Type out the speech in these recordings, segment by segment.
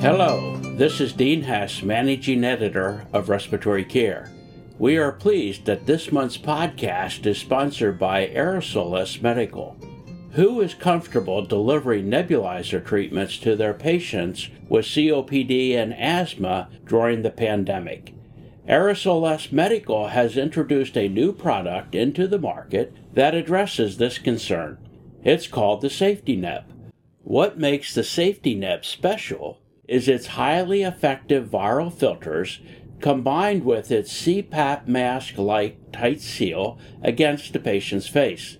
Hello, this is Dean Hess, Managing Editor of Respiratory Care. We are pleased that this month's podcast is sponsored by Aerosolus Medical. Who is comfortable delivering nebulizer treatments to their patients with COPD and asthma during the pandemic? Aerosolus Medical has introduced a new product into the market that addresses this concern. It's called the Safety Neb. What makes the Safety Neb special is its highly effective viral filters combined with its CPAP mask like tight seal against the patient's face.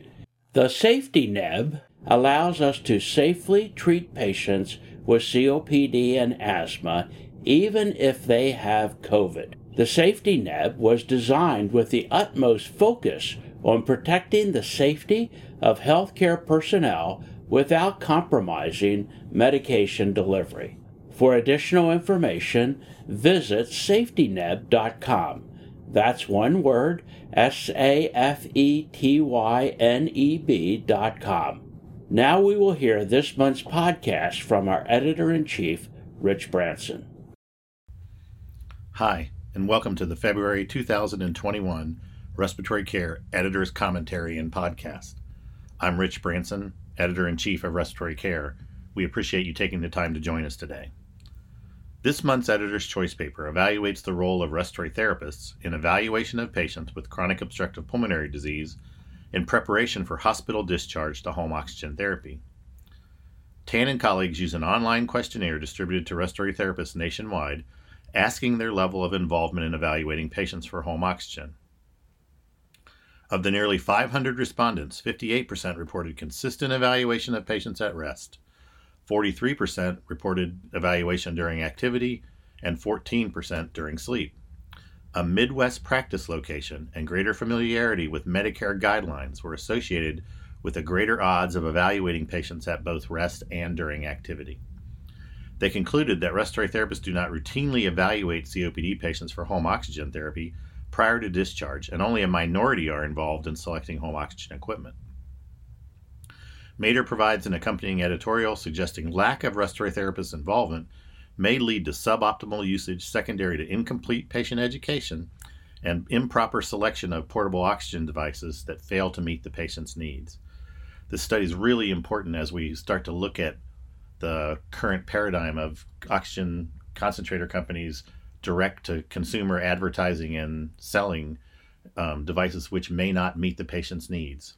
The Safety Neb allows us to safely treat patients with COPD and asthma even if they have COVID. The Safety Neb was designed with the utmost focus on protecting the safety of healthcare personnel without compromising medication delivery. For additional information, visit safetyneb.com. That's one word, S A F E T Y N E B.com. Now we will hear this month's podcast from our editor in chief, Rich Branson. Hi, and welcome to the February 2021 Respiratory Care Editor's Commentary and Podcast. I'm Rich Branson, editor in chief of Respiratory Care. We appreciate you taking the time to join us today. This month's Editor's Choice paper evaluates the role of respiratory therapists in evaluation of patients with chronic obstructive pulmonary disease in preparation for hospital discharge to home oxygen therapy. Tan and colleagues use an online questionnaire distributed to respiratory therapists nationwide, asking their level of involvement in evaluating patients for home oxygen. Of the nearly 500 respondents, 58% reported consistent evaluation of patients at rest. 43% reported evaluation during activity, and 14% during sleep. A Midwest practice location and greater familiarity with Medicare guidelines were associated with a greater odds of evaluating patients at both rest and during activity. They concluded that respiratory therapists do not routinely evaluate COPD patients for home oxygen therapy prior to discharge, and only a minority are involved in selecting home oxygen equipment. Mader provides an accompanying editorial suggesting lack of respiratory therapist involvement may lead to suboptimal usage secondary to incomplete patient education and improper selection of portable oxygen devices that fail to meet the patient's needs. This study is really important as we start to look at the current paradigm of oxygen concentrator companies direct to consumer advertising and selling um, devices which may not meet the patient's needs.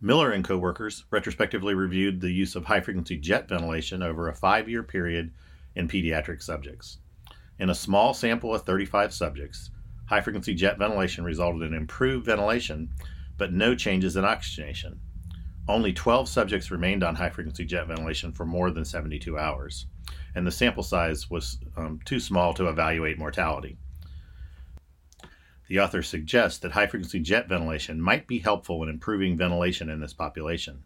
Miller and coworkers retrospectively reviewed the use of high frequency jet ventilation over a five year period in pediatric subjects. In a small sample of 35 subjects, high frequency jet ventilation resulted in improved ventilation, but no changes in oxygenation. Only 12 subjects remained on high frequency jet ventilation for more than 72 hours, and the sample size was um, too small to evaluate mortality. The author suggests that high frequency jet ventilation might be helpful in improving ventilation in this population.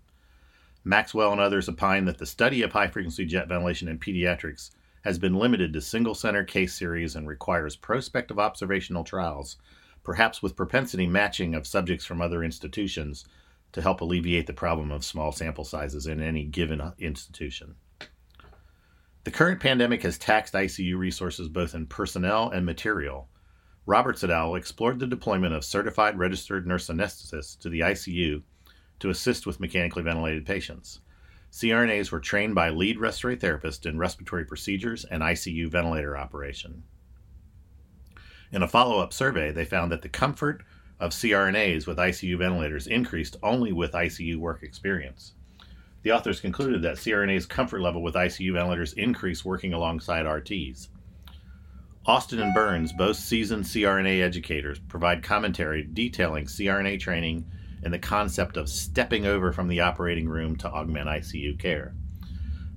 Maxwell and others opine that the study of high frequency jet ventilation in pediatrics has been limited to single center case series and requires prospective observational trials, perhaps with propensity matching of subjects from other institutions to help alleviate the problem of small sample sizes in any given institution. The current pandemic has taxed ICU resources both in personnel and material. Roberts et al. explored the deployment of certified registered nurse anesthetists to the ICU to assist with mechanically ventilated patients. CRNAs were trained by lead respiratory therapists in respiratory procedures and ICU ventilator operation. In a follow up survey, they found that the comfort of CRNAs with ICU ventilators increased only with ICU work experience. The authors concluded that CRNA's comfort level with ICU ventilators increased working alongside RTs. Austin and Burns, both seasoned CRNA educators, provide commentary detailing CRNA training and the concept of stepping over from the operating room to augment ICU care.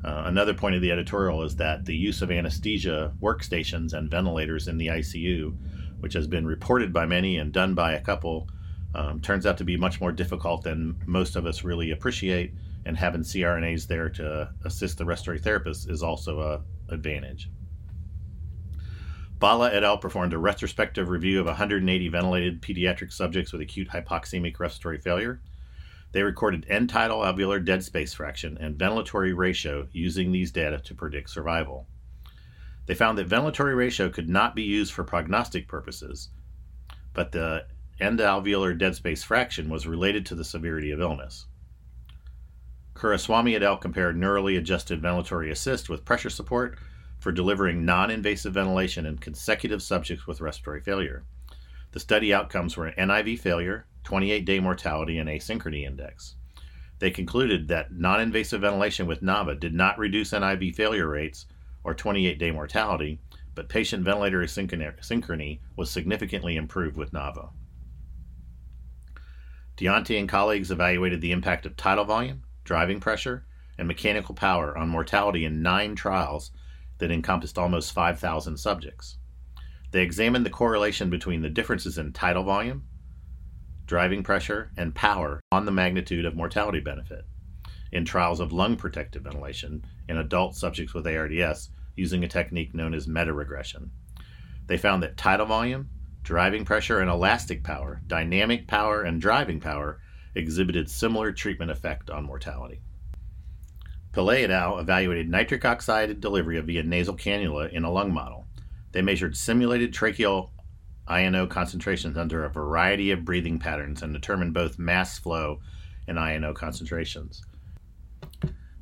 Uh, another point of the editorial is that the use of anesthesia workstations and ventilators in the ICU, which has been reported by many and done by a couple, um, turns out to be much more difficult than most of us really appreciate. And having CRNAs there to assist the respiratory therapist is also a advantage. Bhalla et al. performed a retrospective review of 180 ventilated pediatric subjects with acute hypoxemic respiratory failure. They recorded end tidal alveolar dead space fraction and ventilatory ratio using these data to predict survival. They found that ventilatory ratio could not be used for prognostic purposes, but the end alveolar dead space fraction was related to the severity of illness. Kuraswamy et al. compared neurally adjusted ventilatory assist with pressure support for delivering non invasive ventilation in consecutive subjects with respiratory failure. The study outcomes were NIV failure, 28 day mortality, and asynchrony index. They concluded that non invasive ventilation with NAVA did not reduce NIV failure rates or 28 day mortality, but patient ventilator asynchrony was significantly improved with NAVA. Dianti and colleagues evaluated the impact of tidal volume, driving pressure, and mechanical power on mortality in nine trials that encompassed almost 5,000 subjects. They examined the correlation between the differences in tidal volume, driving pressure, and power on the magnitude of mortality benefit in trials of lung protective ventilation in adult subjects with ARDS using a technique known as meta regression. They found that tidal volume, driving pressure, and elastic power, dynamic power, and driving power exhibited similar treatment effect on mortality. Pillay et al. evaluated nitric oxide delivery via nasal cannula in a lung model. They measured simulated tracheal INO concentrations under a variety of breathing patterns and determined both mass flow and INO concentrations.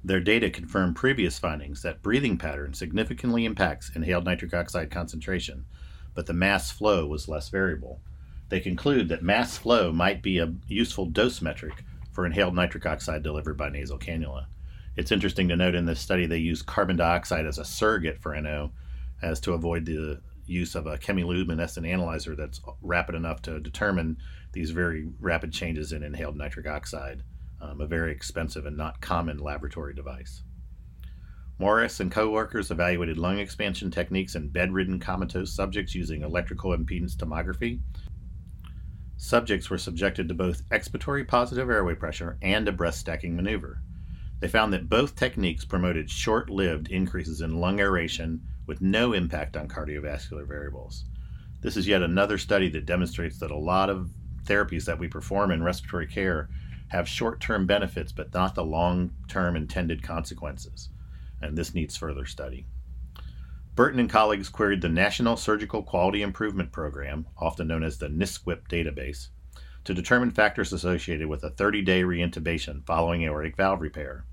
Their data confirmed previous findings that breathing pattern significantly impacts inhaled nitric oxide concentration, but the mass flow was less variable. They conclude that mass flow might be a useful dose metric for inhaled nitric oxide delivered by nasal cannula. It's interesting to note in this study they use carbon dioxide as a surrogate for NO as to avoid the use of a chemiluminescent analyzer that's rapid enough to determine these very rapid changes in inhaled nitric oxide um, a very expensive and not common laboratory device. Morris and co-workers evaluated lung expansion techniques in bedridden comatose subjects using electrical impedance tomography. Subjects were subjected to both expiratory positive airway pressure and a breath stacking maneuver. They found that both techniques promoted short lived increases in lung aeration with no impact on cardiovascular variables. This is yet another study that demonstrates that a lot of therapies that we perform in respiratory care have short term benefits but not the long term intended consequences, and this needs further study. Burton and colleagues queried the National Surgical Quality Improvement Program, often known as the NSQIP database, to determine factors associated with a 30 day reintubation following aortic valve repair.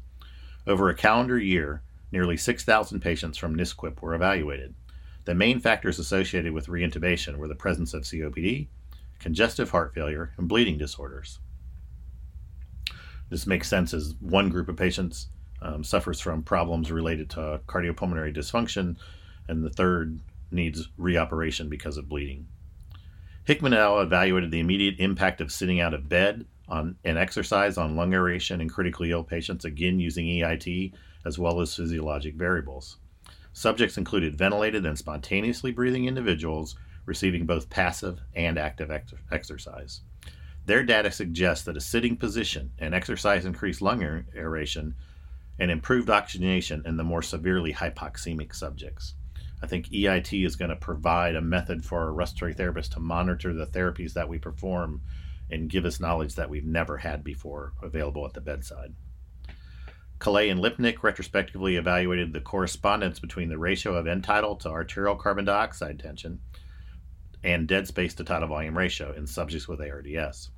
Over a calendar year, nearly 6,000 patients from NSQIP were evaluated. The main factors associated with reintubation were the presence of COPD, congestive heart failure, and bleeding disorders. This makes sense as one group of patients um, suffers from problems related to cardiopulmonary dysfunction, and the third needs reoperation because of bleeding. Hickmann et al. evaluated the immediate impact of sitting out of bed on exercise on lung aeration in critically ill patients, again using EIT as well as physiologic variables. Subjects included ventilated and spontaneously breathing individuals receiving both passive and active ex- exercise. Their data suggests that a sitting position and exercise increased lung aeration and improved oxygenation in the more severely hypoxemic subjects. I think EIT is going to provide a method for a respiratory therapist to monitor the therapies that we perform and give us knowledge that we've never had before available at the bedside. Kallet and Lipnick retrospectively evaluated the correspondence between the ratio of end tidal to arterial carbon dioxide tension and dead space to tidal volume ratio in subjects with ARDS.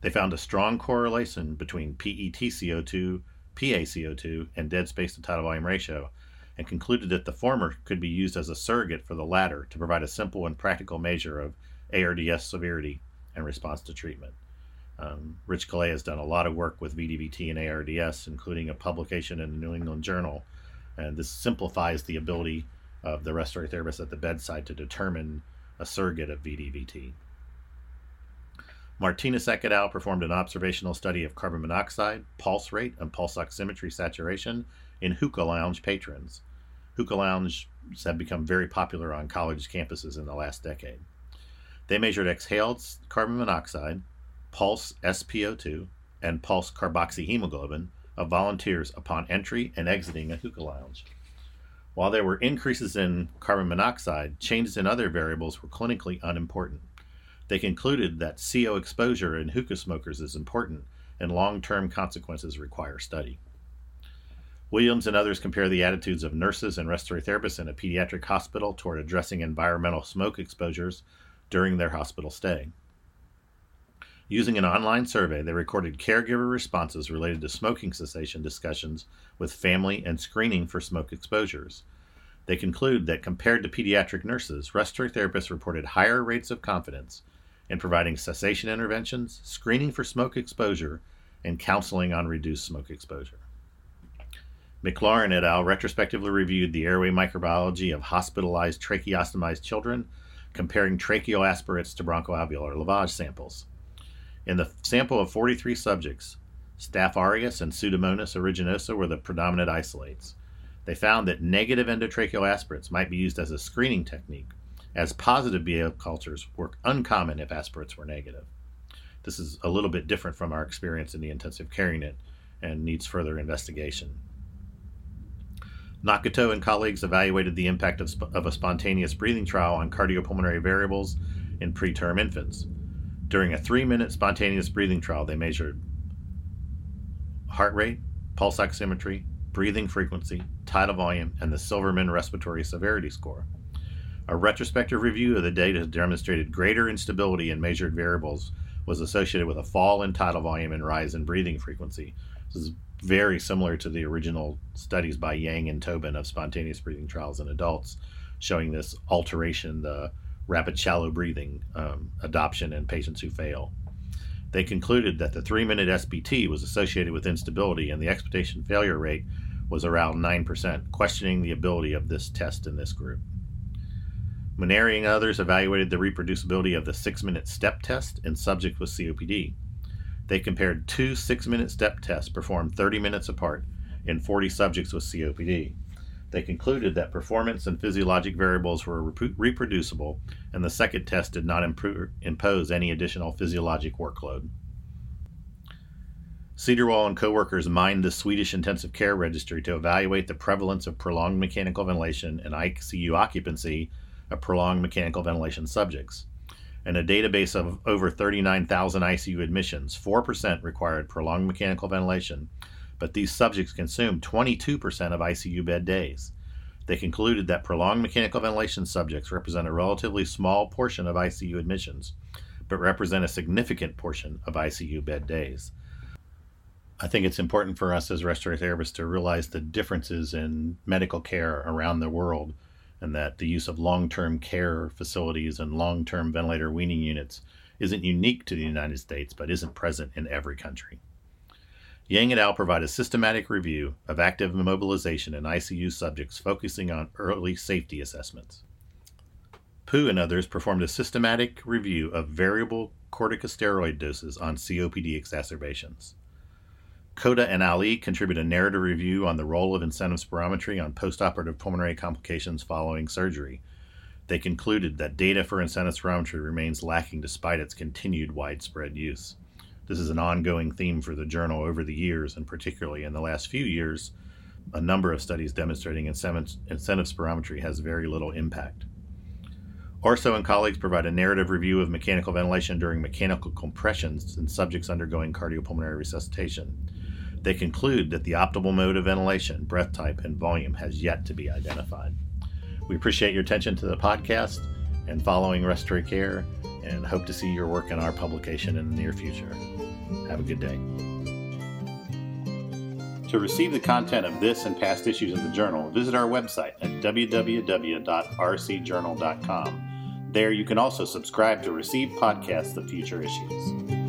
They found a strong correlation between PETCO2, PaCO2, and dead space to tidal volume ratio, and concluded that the former could be used as a surrogate for the latter to provide a simple and practical measure of ARDS severity and response to treatment. Um, Rich Kallet has done a lot of work with VDVT and ARDS, including a publication in the New England Journal, and this simplifies the ability of the respiratory therapist at the bedside to determine a surrogate of VDVT. Martinez et performed an observational study of carbon monoxide, pulse rate, and pulse oximetry saturation in hookah lounge patrons. Hookah lounges have become very popular on college campuses in the last decade. They measured exhaled carbon monoxide, pulse SpO2, and pulse carboxyhemoglobin of volunteers upon entry and exiting a hookah lounge. While there were increases in carbon monoxide, changes in other variables were clinically unimportant. They concluded that CO exposure in hookah smokers is important and long term consequences require study. Williams and others compare the attitudes of nurses and respiratory therapists in a pediatric hospital toward addressing environmental smoke exposures during their hospital stay. Using an online survey, they recorded caregiver responses related to smoking cessation discussions with family and screening for smoke exposures. They conclude that compared to pediatric nurses, respiratory therapists reported higher rates of confidence in providing cessation interventions, screening for smoke exposure, and counseling on reduced smoke exposure. McLaurin et al. retrospectively reviewed the airway microbiology of hospitalized tracheostomized children, comparing tracheal aspirates to bronchoalveolar lavage samples. In the sample of 43 subjects, Staph aureus and Pseudomonas aeruginosa were the predominant isolates. They found that negative endotracheal aspirates might be used as a screening technique, as positive BA cultures were uncommon if aspirates were negative. This is a little bit different from our experience in the intensive care unit and needs further investigation. Nakato and colleagues evaluated the impact of, sp- of a spontaneous breathing trial on cardiopulmonary variables in preterm infants. During a three minute spontaneous breathing trial, they measured heart rate, pulse oximetry, breathing frequency, tidal volume, and the Silverman Respiratory Severity Score. A retrospective review of the data demonstrated greater instability in measured variables was associated with a fall in tidal volume and rise in breathing frequency. This is very similar to the original studies by Yang and Tobin of spontaneous breathing trials in adults, showing this alteration, the rapid shallow breathing um, adoption in patients who fail. They concluded that the three minute SBT was associated with instability and the expectation failure rate was around 9%, questioning the ability of this test in this group. Munari and others evaluated the reproducibility of the six minute step test in subjects with COPD. They compared two six minute step tests performed 30 minutes apart in 40 subjects with COPD. They concluded that performance and physiologic variables were rep- reproducible, and the second test did not improve, impose any additional physiologic workload. Cederwall and co-workers mined the Swedish intensive care registry to evaluate the prevalence of prolonged mechanical ventilation and ICU occupancy of prolonged mechanical ventilation subjects in a database of over 39,000 ICU admissions, 4% required prolonged mechanical ventilation, but these subjects consumed 22% of ICU bed days. They concluded that prolonged mechanical ventilation subjects represent a relatively small portion of ICU admissions, but represent a significant portion of ICU bed days. I think it's important for us as respiratory therapists to realize the differences in medical care around the world and that the use of long term care facilities and long term ventilator weaning units isn't unique to the United States but isn't present in every country. Yang et al. provide a systematic review of active immobilization in ICU subjects focusing on early safety assessments. Pu and others performed a systematic review of variable corticosteroid doses on COPD exacerbations. Koda and Ali contribute a narrative review on the role of incentive spirometry on postoperative pulmonary complications following surgery. They concluded that data for incentive spirometry remains lacking despite its continued widespread use. This is an ongoing theme for the journal over the years, and particularly in the last few years, a number of studies demonstrating incentive, spirometry has very little impact. Orso and colleagues provide a narrative review of mechanical ventilation during mechanical compressions in subjects undergoing cardiopulmonary resuscitation. They conclude that the optimal mode of ventilation, breath type, and volume has yet to be identified. We appreciate your attention to the podcast and following respiratory care and hope to see your work in our publication in the near future. Have a good day. To receive the content of this and past issues of the journal, visit our website at www.rcjournal.com. There you can also subscribe to receive podcasts of future issues.